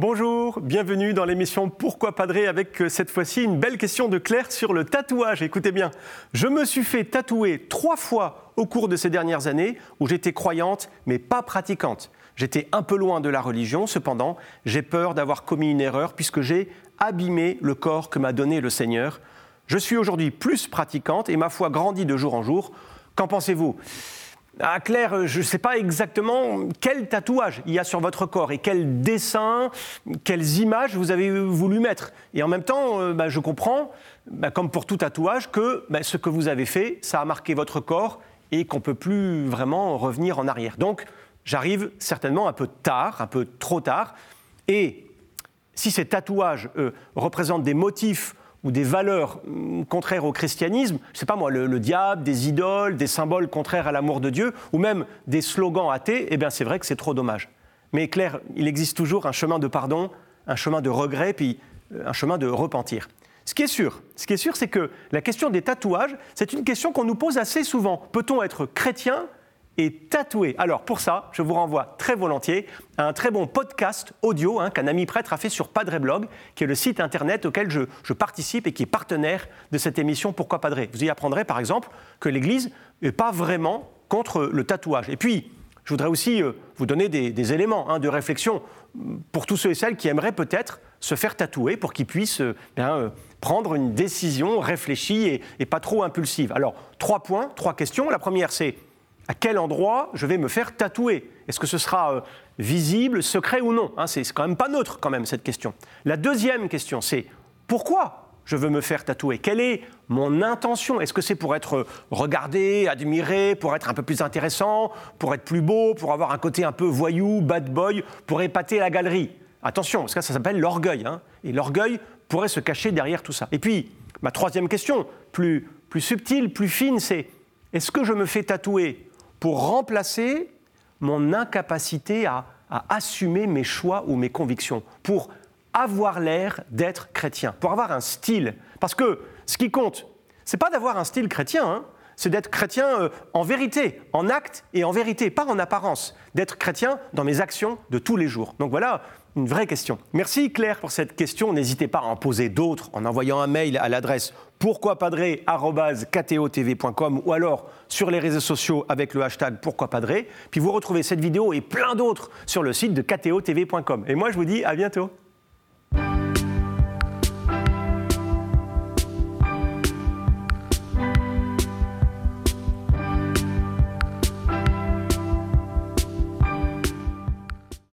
Bonjour, bienvenue dans l'émission Pourquoi Padré avec euh, cette fois-ci une belle question de Claire sur le tatouage. Écoutez bien, je me suis fait tatouer trois fois au cours de ces dernières années où j'étais croyante mais pas pratiquante. J'étais un peu loin de la religion, cependant j'ai peur d'avoir commis une erreur puisque j'ai abîmé le corps que m'a donné le Seigneur. Je suis aujourd'hui plus pratiquante et ma foi grandit de jour en jour. Qu'en pensez-vous? Ah, Claire, je ne sais pas exactement quel tatouage il y a sur votre corps et quel dessin, quelles images vous avez voulu mettre. Et en même temps, euh, bah, je comprends, bah, comme pour tout tatouage, que bah, ce que vous avez fait, ça a marqué votre corps et qu'on ne peut plus vraiment revenir en arrière. Donc, j'arrive certainement un peu tard, un peu trop tard. Et si ces tatouages euh, représentent des motifs ou des valeurs mm, contraires au christianisme, je sais pas moi, le, diable, des idoles, des symboles contraires à l'amour de Dieu, ou même des slogans athées, eh bien c'est vrai que c'est trop dommage. Mais Claire, il existe toujours un chemin de pardon, un chemin de regret, puis euh, un chemin de repentir. Ce qui est sûr, ce qui est sûr, c'est que la question des tatouages, c'est une question qu'on nous pose assez souvent. Peut-on être chrétien et tatoué. Alors pour ça, je vous renvoie très volontiers à un très bon podcast audio hein, qu'un ami prêtre a fait sur Padre Blog, qui est le site internet auquel je, participe et qui est partenaire de cette émission Pourquoi Padré? Vous y apprendrez par exemple que l'Église n'est pas vraiment contre le tatouage. Et puis, je voudrais aussi euh, vous donner des, éléments hein, de réflexion pour tous ceux et celles qui aimeraient peut-être se faire tatouer pour qu'ils puissent euh, euh, prendre une décision réfléchie et pas trop impulsive. Alors, trois points, trois questions. La première, c'est à quel endroit je vais me faire tatouer Est-ce que ce sera euh, visible, secret ou non hein, C'est quand même pas neutre quand même cette question. La deuxième question, c'est pourquoi je veux me faire tatouer? Quelle est mon intention? Est-ce que c'est pour être regardé, admiré, pour être un peu plus intéressant, pour être plus beau, pour avoir un côté un peu voyou, bad boy, pour épater la galerie? Attention, parce que ça s'appelle l'orgueil. Hein, et l'orgueil pourrait se cacher derrière tout ça. Et puis, ma troisième question, plus, plus subtile, plus fine, c'est est-ce que je me fais tatouer pour remplacer mon incapacité à, assumer mes choix ou mes convictions, pour avoir l'air d'être chrétien, pour avoir un style. Parce que ce qui compte, c'est pas d'avoir un style chrétien, hein, c'est d'être chrétien euh, en vérité, en acte et en vérité, pas en apparence, d'être chrétien dans mes actions de tous les jours. Donc voilà une vraie question. Merci Claire pour cette question. N'hésitez pas à en poser d'autres en envoyant un mail à l'adresse pourquoipadré.com ou alors sur les réseaux sociaux avec le hashtag pourquoipadré. Puis vous retrouvez cette vidéo et plein d'autres sur le site de ktotv.com. Et moi je vous dis à bientôt.